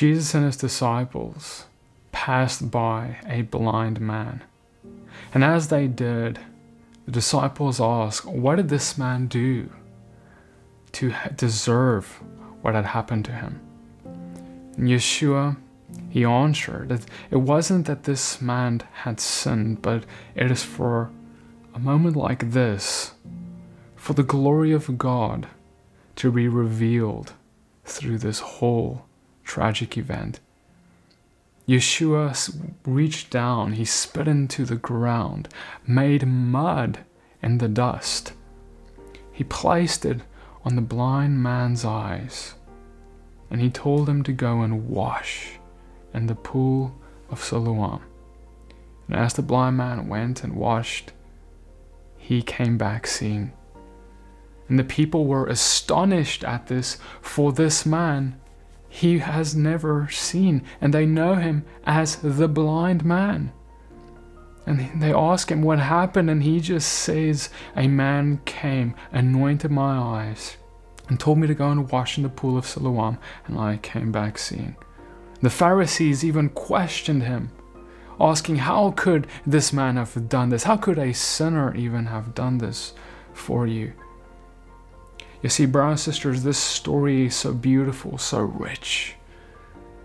Jesus and his disciples passed by a blind man. And as they did, the disciples asked, What did this man do to deserve what had happened to him? And Yeshua, he answered that it wasn't that this man had sinned, but it is for a moment like this, for the glory of God to be revealed through this whole tragic event. Yeshua reached down, he spit into the ground, made mud in the dust. He placed it on the blind man's eyes, and he told him to go and wash in the pool of Siloam. And as the blind man went and washed, he came back seeing. And the people were astonished at this, for this man he has never seen, and they know him as the blind man. And they ask him what happened, and he just says, A man came, anointed my eyes, and told me to go and wash in the pool of Siloam, and I came back seeing. The Pharisees even questioned him, asking, How could this man have done this? How could a sinner even have done this for you? You see, brothers and sisters, this story is so beautiful, so rich.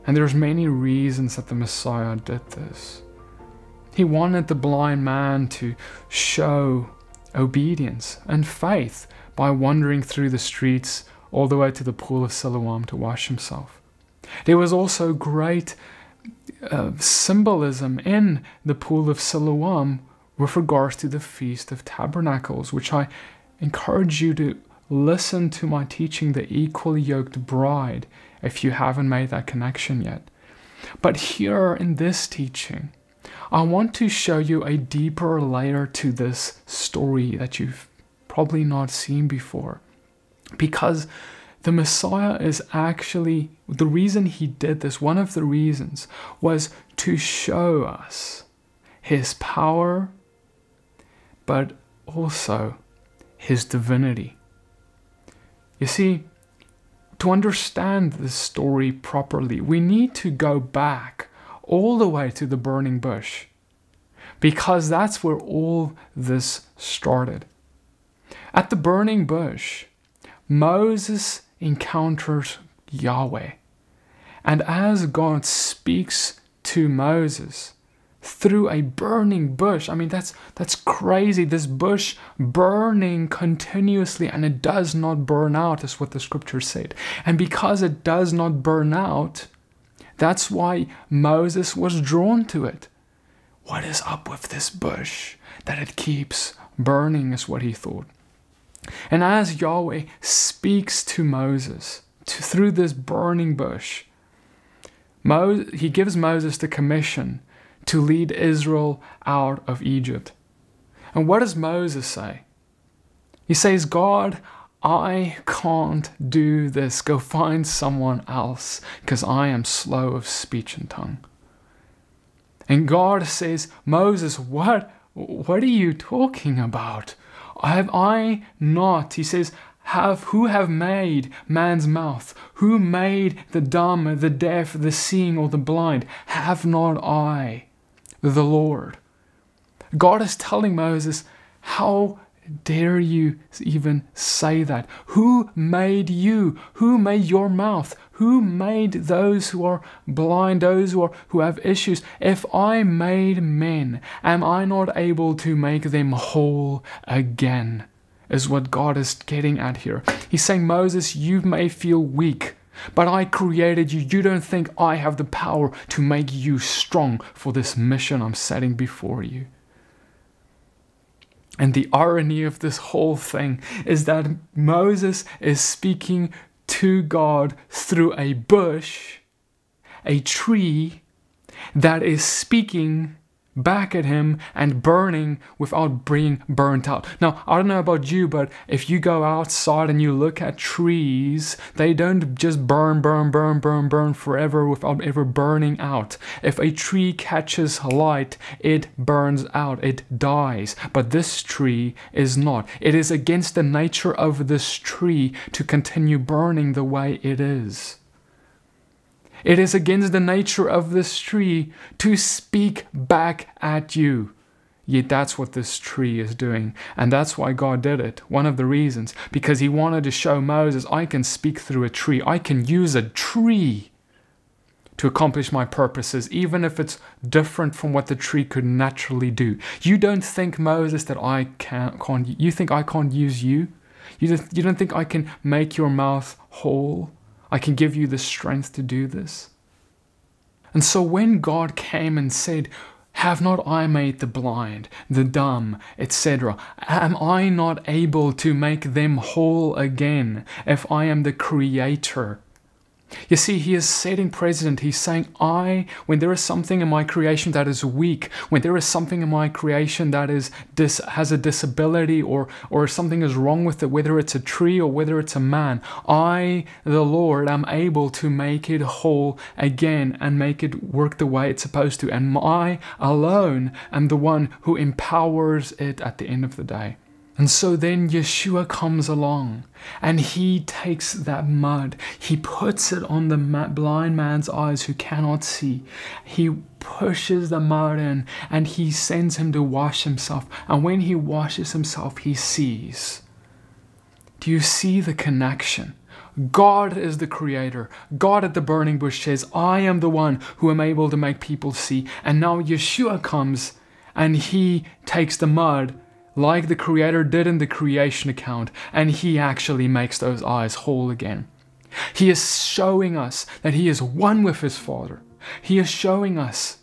And there's many reasons that the Messiah did this. He wanted the blind man to show obedience and faith by wandering through the streets all the way to the pool of Siloam to wash himself. There was also great uh, symbolism in the pool of Siloam with regards to the Feast of Tabernacles, which I encourage you to listen to my teaching, The Equally Yoked Bride, if you haven't made that connection yet. But here in this teaching, I want to show you a deeper layer to this story that you've probably not seen before. Because the Messiah is actually, the reason he did this, one of the reasons, was to show us his power, but also his divinity. You see, to understand the story properly, we need to go back all the way to the burning bush because that's where all this started. At the burning bush, Moses encounters Yahweh. And as God speaks to Moses, through a burning bush. I mean, that's that's crazy. This bush burning continuously and it does not burn out, is what the scripture said. And because it does not burn out, that's why Moses was drawn to it. What is up with this bush that it keeps burning, is what he thought. And as Yahweh speaks to Moses to, through this burning bush, Mo, he gives Moses the commission to lead Israel out of Egypt. And what does Moses say? He says, God, I can't do this. Go find someone else because I am slow of speech and tongue. And God says, Moses, what, what are you talking about? Have I not, he says, have who have made man's mouth? Who made the dumb, the deaf, the seeing, or the blind? Have not I? The Lord. God is telling Moses, How dare you even say that? Who made you? Who made your mouth? Who made those who are blind, those who, are, who have issues? If I made men, am I not able to make them whole again? Is what God is getting at here. He's saying, Moses, you may feel weak. But I created you. You don't think I have the power to make you strong for this mission I'm setting before you. And the irony of this whole thing is that Moses is speaking to God through a bush, a tree that is speaking back at him and burning without being burnt out. Now, I don't know about you, but if you go outside and you look at trees, they don't just burn, burn, burn, burn, burn forever without ever burning out. If a tree catches light, it burns out, it dies. But this tree is not. It is against the nature of this tree to continue burning the way it is. It is against the nature of this tree to speak back at you. Yet that's what this tree is doing. And that's why God did it. One of the reasons. Because he wanted to show Moses, I can speak through a tree. I can use a tree to accomplish my purposes, even if it's different from what the tree could naturally do. You don't think, Moses, that I can't, can't you think I can't use you? You don't, you don't think I can make your mouth whole? I can give you the strength to do this? And so when God came and said, have not I made the blind, the dumb, etc.? Am I not able to make them whole again if I am the creator you see, he is setting precedent. He's saying, I, when there is something in my creation that is weak, when there is something in my creation that is dis, has a disability or, or something is wrong with it, whether it's a tree or whether it's a man, I, the Lord, am able to make it whole again and make it work the way it's supposed to. And I alone am the one who empowers it at the end of the day. And so then Yeshua comes along and he takes that mud, he puts it on the blind man's eyes who cannot see. He pushes the mud in and he sends him to wash himself. And when he washes himself, he sees. Do you see the connection? God is the creator. God at the burning bush says, I am the one who am able to make people see. And now Yeshua comes and he takes the mud like the Creator did in the creation account, and He actually makes those eyes whole again. He is showing us that He is one with His Father. He is showing us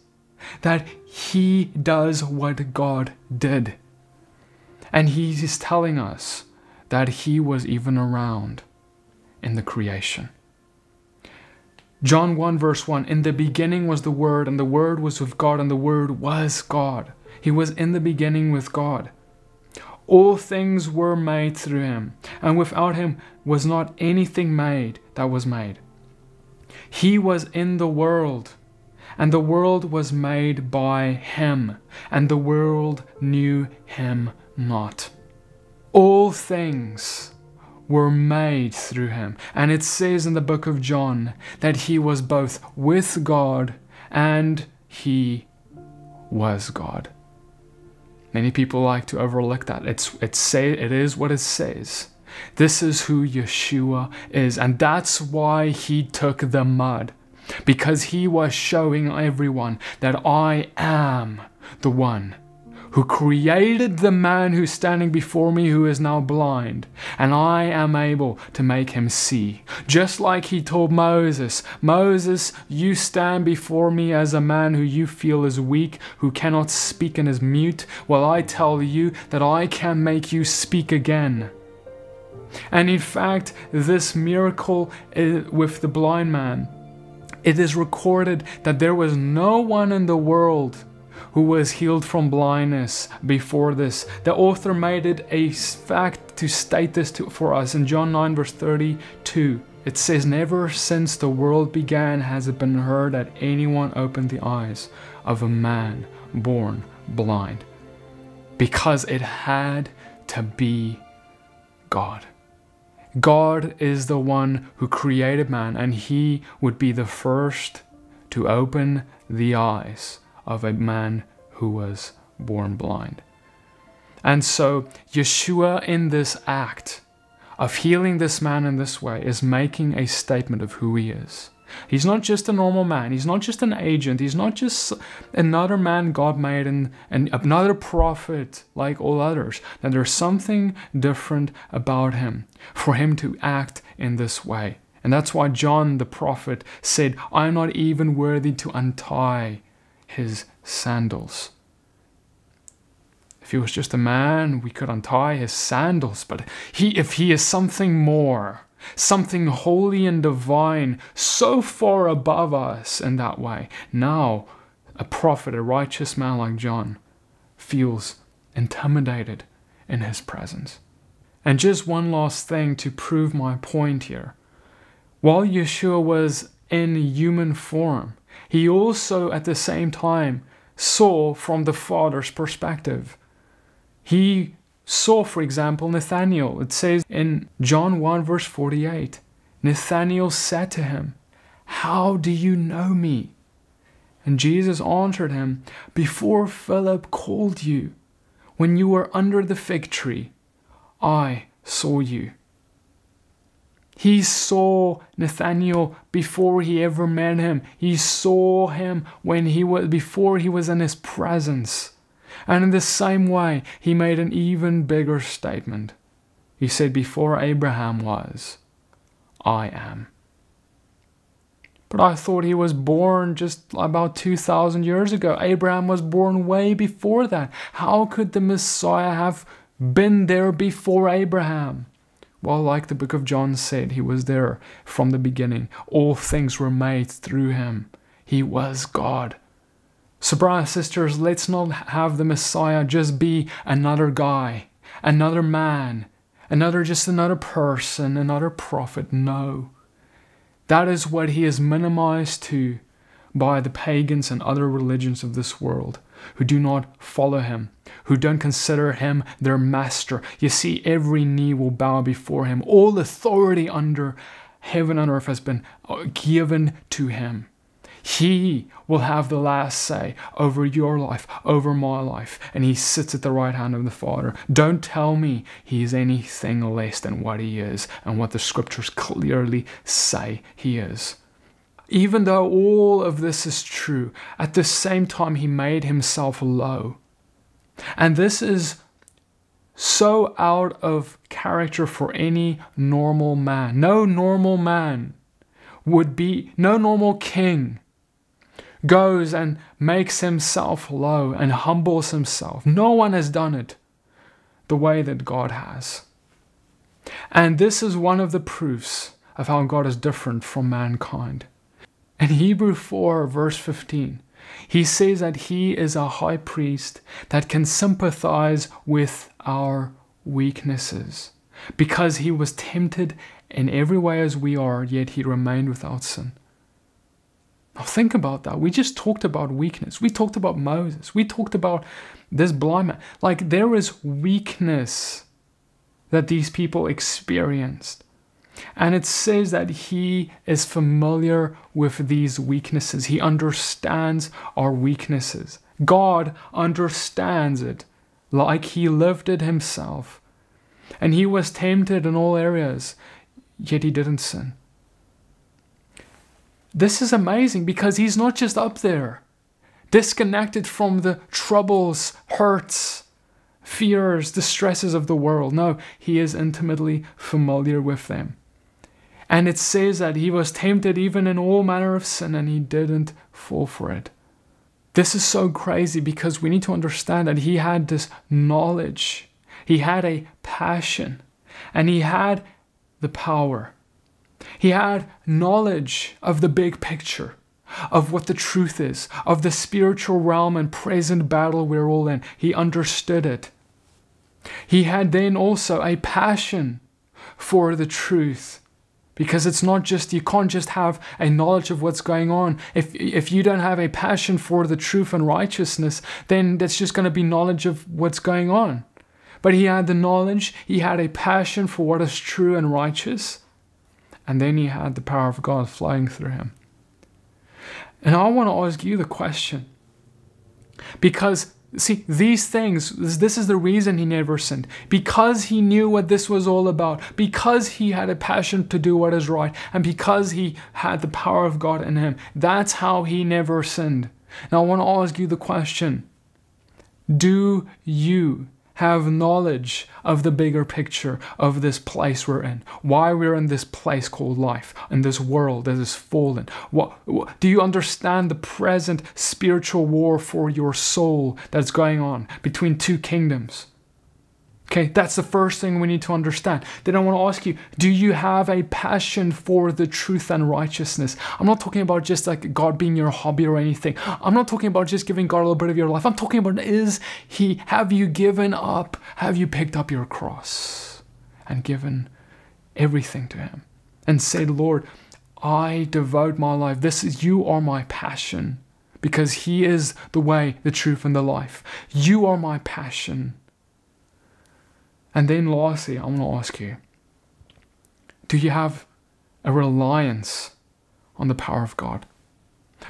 that He does what God did. And He is telling us that He was even around in the creation. John 1 verse 1 In the beginning was the Word, and the Word was with God, and the Word was God. He was in the beginning with God. All things were made through him, and without him was not anything made that was made. He was in the world, and the world was made by him, and the world knew him not. All things were made through him. And it says in the book of John that he was both with God and he was God. Many people like to overlook that. It's it say it is what it says. This is who Yeshua is, and that's why he took the mud. Because he was showing everyone that I am the one who created the man who's standing before me who is now blind, and I am able to make him see. Just like he told Moses, Moses, you stand before me as a man who you feel is weak, who cannot speak and is mute. Well, I tell you that I can make you speak again. And in fact, this miracle eh, with the blind man, it is recorded that there was no one in the world who was healed from blindness before this. The author made it a fact to state this to, for us in John 9, verse 32. It says, Never since the world began has it been heard that anyone opened the eyes of a man born blind. Because it had to be God. God is the one who created man, and he would be the first to open the eyes of a man who was born blind. And so, Yeshua, in this act of healing this man in this way, is making a statement of who he is. He's not just a normal man. He's not just an agent. He's not just another man God made and, and another prophet like all others. That there's something different about him for him to act in this way. And that's why John the prophet said, I'm not even worthy to untie his sandals. If he was just a man, we could untie his sandals, but he, if he is something more, something holy and divine, so far above us in that way, now a prophet, a righteous man like John, feels intimidated in his presence. And just one last thing to prove my point here. While Yeshua was in human form, he also at the same time saw from the Father's perspective. He saw, for example, Nathanael. It says in John 1, verse 48 Nathanael said to him, How do you know me? And Jesus answered him, Before Philip called you, when you were under the fig tree, I saw you. He saw Nathanael before he ever met him. He saw him when he was before he was in his presence. And in the same way, he made an even bigger statement. He said, Before Abraham was, I am. But I thought he was born just about 2,000 years ago. Abraham was born way before that. How could the Messiah have been there before Abraham? Well, like the book of John said, he was there from the beginning. All things were made through him. He was God. So, brothers sisters, let's not have the Messiah just be another guy, another man, another just another person, another prophet. No. That is what he is minimized to by the pagans and other religions of this world who do not follow him, who don't consider him their master. You see, every knee will bow before him. All authority under heaven and earth has been uh, given to him. He will have the last say over your life, over my life, and he sits at the right hand of the Father. Don't tell me he is anything less than what he is and what the scriptures clearly say he is. Even though all of this is true, at the same time, he made himself low. And this is so out of character for any normal man. No normal man would be, no normal king goes and makes himself low and humbles himself. No one has done it the way that God has. And this is one of the proofs of how God is different from mankind. In Hebrew 4, verse 15, he says that he is a high priest that can sympathize with our weaknesses because he was tempted in every way as we are, yet he remained without sin. Now think about that. We just talked about weakness. We talked about Moses. We talked about this blind man. Like there is weakness that these people experienced. And it says that he is familiar with these weaknesses. He understands our weaknesses. God understands it like he lived it himself. And he was tempted in all areas, yet he didn't sin. This is amazing because he's not just up there, disconnected from the troubles, hurts, fears, distresses of the world. No, he is intimately familiar with them. And it says that he was tempted even in all manner of sin and he didn't fall for it. This is so crazy because we need to understand that he had this knowledge, he had a passion, and he had the power he had knowledge of the big picture, of what the truth is, of the spiritual realm and present battle we're all in. He understood it. He had then also a passion for the truth. Because it's not just, you can't just have a knowledge of what's going on. If, if you don't have a passion for the truth and righteousness, then that's just going to be knowledge of what's going on. But he had the knowledge, he had a passion for what is true and righteous and then he had the power of God flowing through him. And I want to ask you the question. Because, see, these things, this is the reason he never sinned. Because he knew what this was all about. Because he had a passion to do what is right. And because he had the power of God in him. That's how he never sinned. Now, I want to ask you the question Do you have knowledge of the bigger picture of this place we're in. Why we're in this place called life, in this world that is fallen. What, what, do you understand the present spiritual war for your soul that's going on between two kingdoms? Okay, that's the first thing we need to understand. Then I want to ask you do you have a passion for the truth and righteousness? I'm not talking about just like God being your hobby or anything. I'm not talking about just giving God a little bit of your life. I'm talking about is He, have you given up? Have you picked up your cross and given everything to Him and said, Lord, I devote my life. This is, you are my passion because He is the way, the truth, and the life. You are my passion. And then lastly, I want to ask you do you have a reliance on the power of God.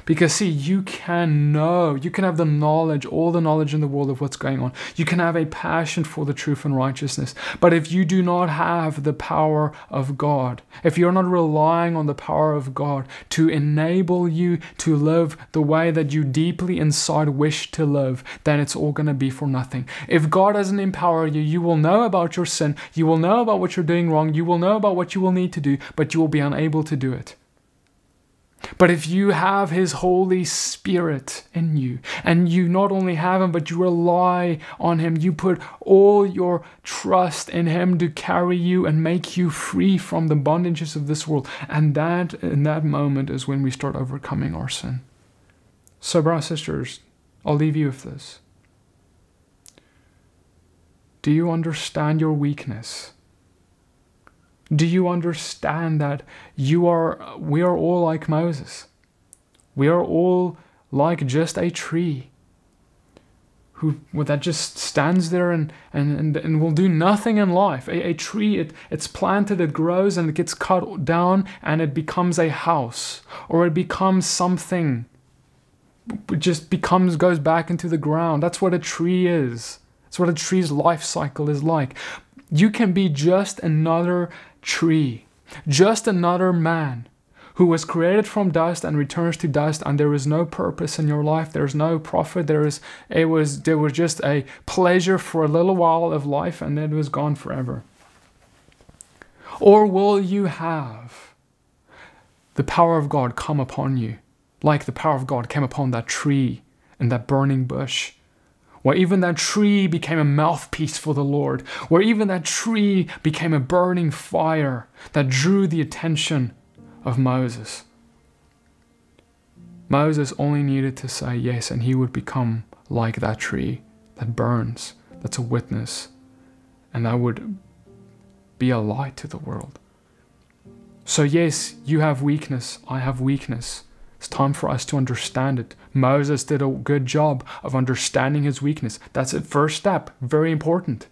Because, see, you can know, you can have the knowledge, all the knowledge in the world of what's going on. You can have a passion for the truth and righteousness. But if you do not have the power of God, if you're not relying on the power of God to enable you to live the way that you deeply inside wish to live, then it's all going to be for nothing. If God doesn't empower you, you will know about your sin, you will know about what you're doing wrong, you will know about what you will need to do, but you will be unable to do it. But if you have His Holy Spirit in you, and you not only have Him, but you rely on Him, you put all your trust in Him to carry you and make you free from the bondages of this world. And that, in that moment, is when we start overcoming our sin. So, brothers and sisters, I'll leave you with this. Do you understand your weakness? Do you understand that you are we are all like Moses? We are all like just a tree who that just stands there and, and, and, and will do nothing in life. A, a tree, it, it's planted, it grows, and it gets cut down, and it becomes a house, or it becomes something. It just becomes, goes back into the ground. That's what a tree is. That's what a tree's life cycle is like. You can be just another tree, just another man who was created from dust and returns to dust and there is no purpose in your life. There's no profit. There is it was there was just a pleasure for a little while of life and it was gone forever. Or will you have the power of God come upon you like the power of God came upon that tree and that burning bush where even that tree became a mouthpiece for the Lord, where even that tree became a burning fire that drew the attention of Moses. Moses only needed to say yes, and he would become like that tree that burns, that's a witness, and that would be a light to the world. So, yes, you have weakness, I have weakness. It's time for us to understand it. Moses did a good job of understanding his weakness. That's a first step, very important.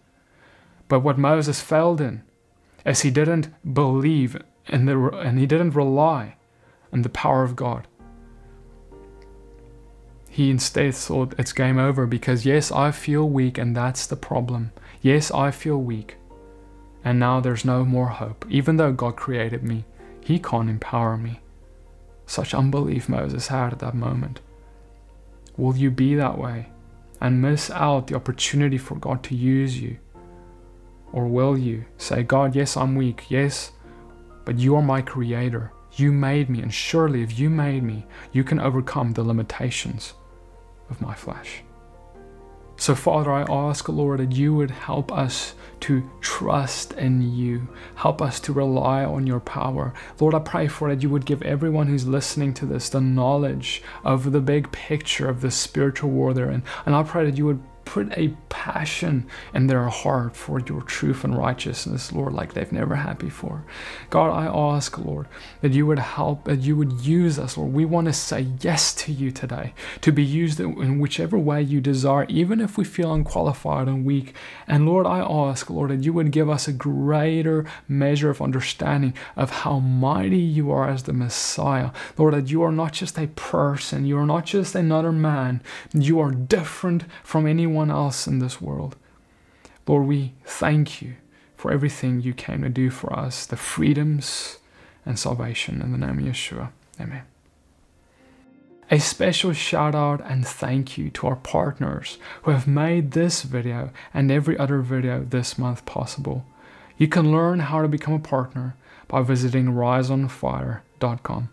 But what Moses failed in is he didn't believe in the, and he didn't rely on the power of God. He instead thought it's game over because, yes, I feel weak and that's the problem. Yes, I feel weak. And now there's no more hope. Even though God created me, He can't empower me. Such unbelief Moses had at that moment. Will you be that way and miss out the opportunity for God to use you? Or will you say, God, yes, I'm weak, yes, but you are my creator. You made me, and surely if you made me, you can overcome the limitations of my flesh. So, Father, I ask, Lord, that you would help us to trust in you. Help us to rely on your power. Lord, I pray for that you would give everyone who's listening to this the knowledge of the big picture of the spiritual war they're in. And I pray that you would put a passion in their heart for your truth and righteousness, Lord, like they've never had before. God, I ask, Lord, that you would help, that you would use us, Lord. We want to say yes to you today, to be used in whichever way you desire, even if we feel unqualified and weak. And Lord, I ask, Lord, that you would give us a greater measure of understanding of how mighty you are as the Messiah. Lord, that you are not just a person, you are not just another man, you are different from anyone anyone else in this world. Lord, we thank you for everything you came to do for us, the freedoms and salvation. In the name of Yeshua. Amen. A special shout out and thank you to our partners who have made this video and every other video this month possible. You can learn how to become a partner by visiting riseonfire.com.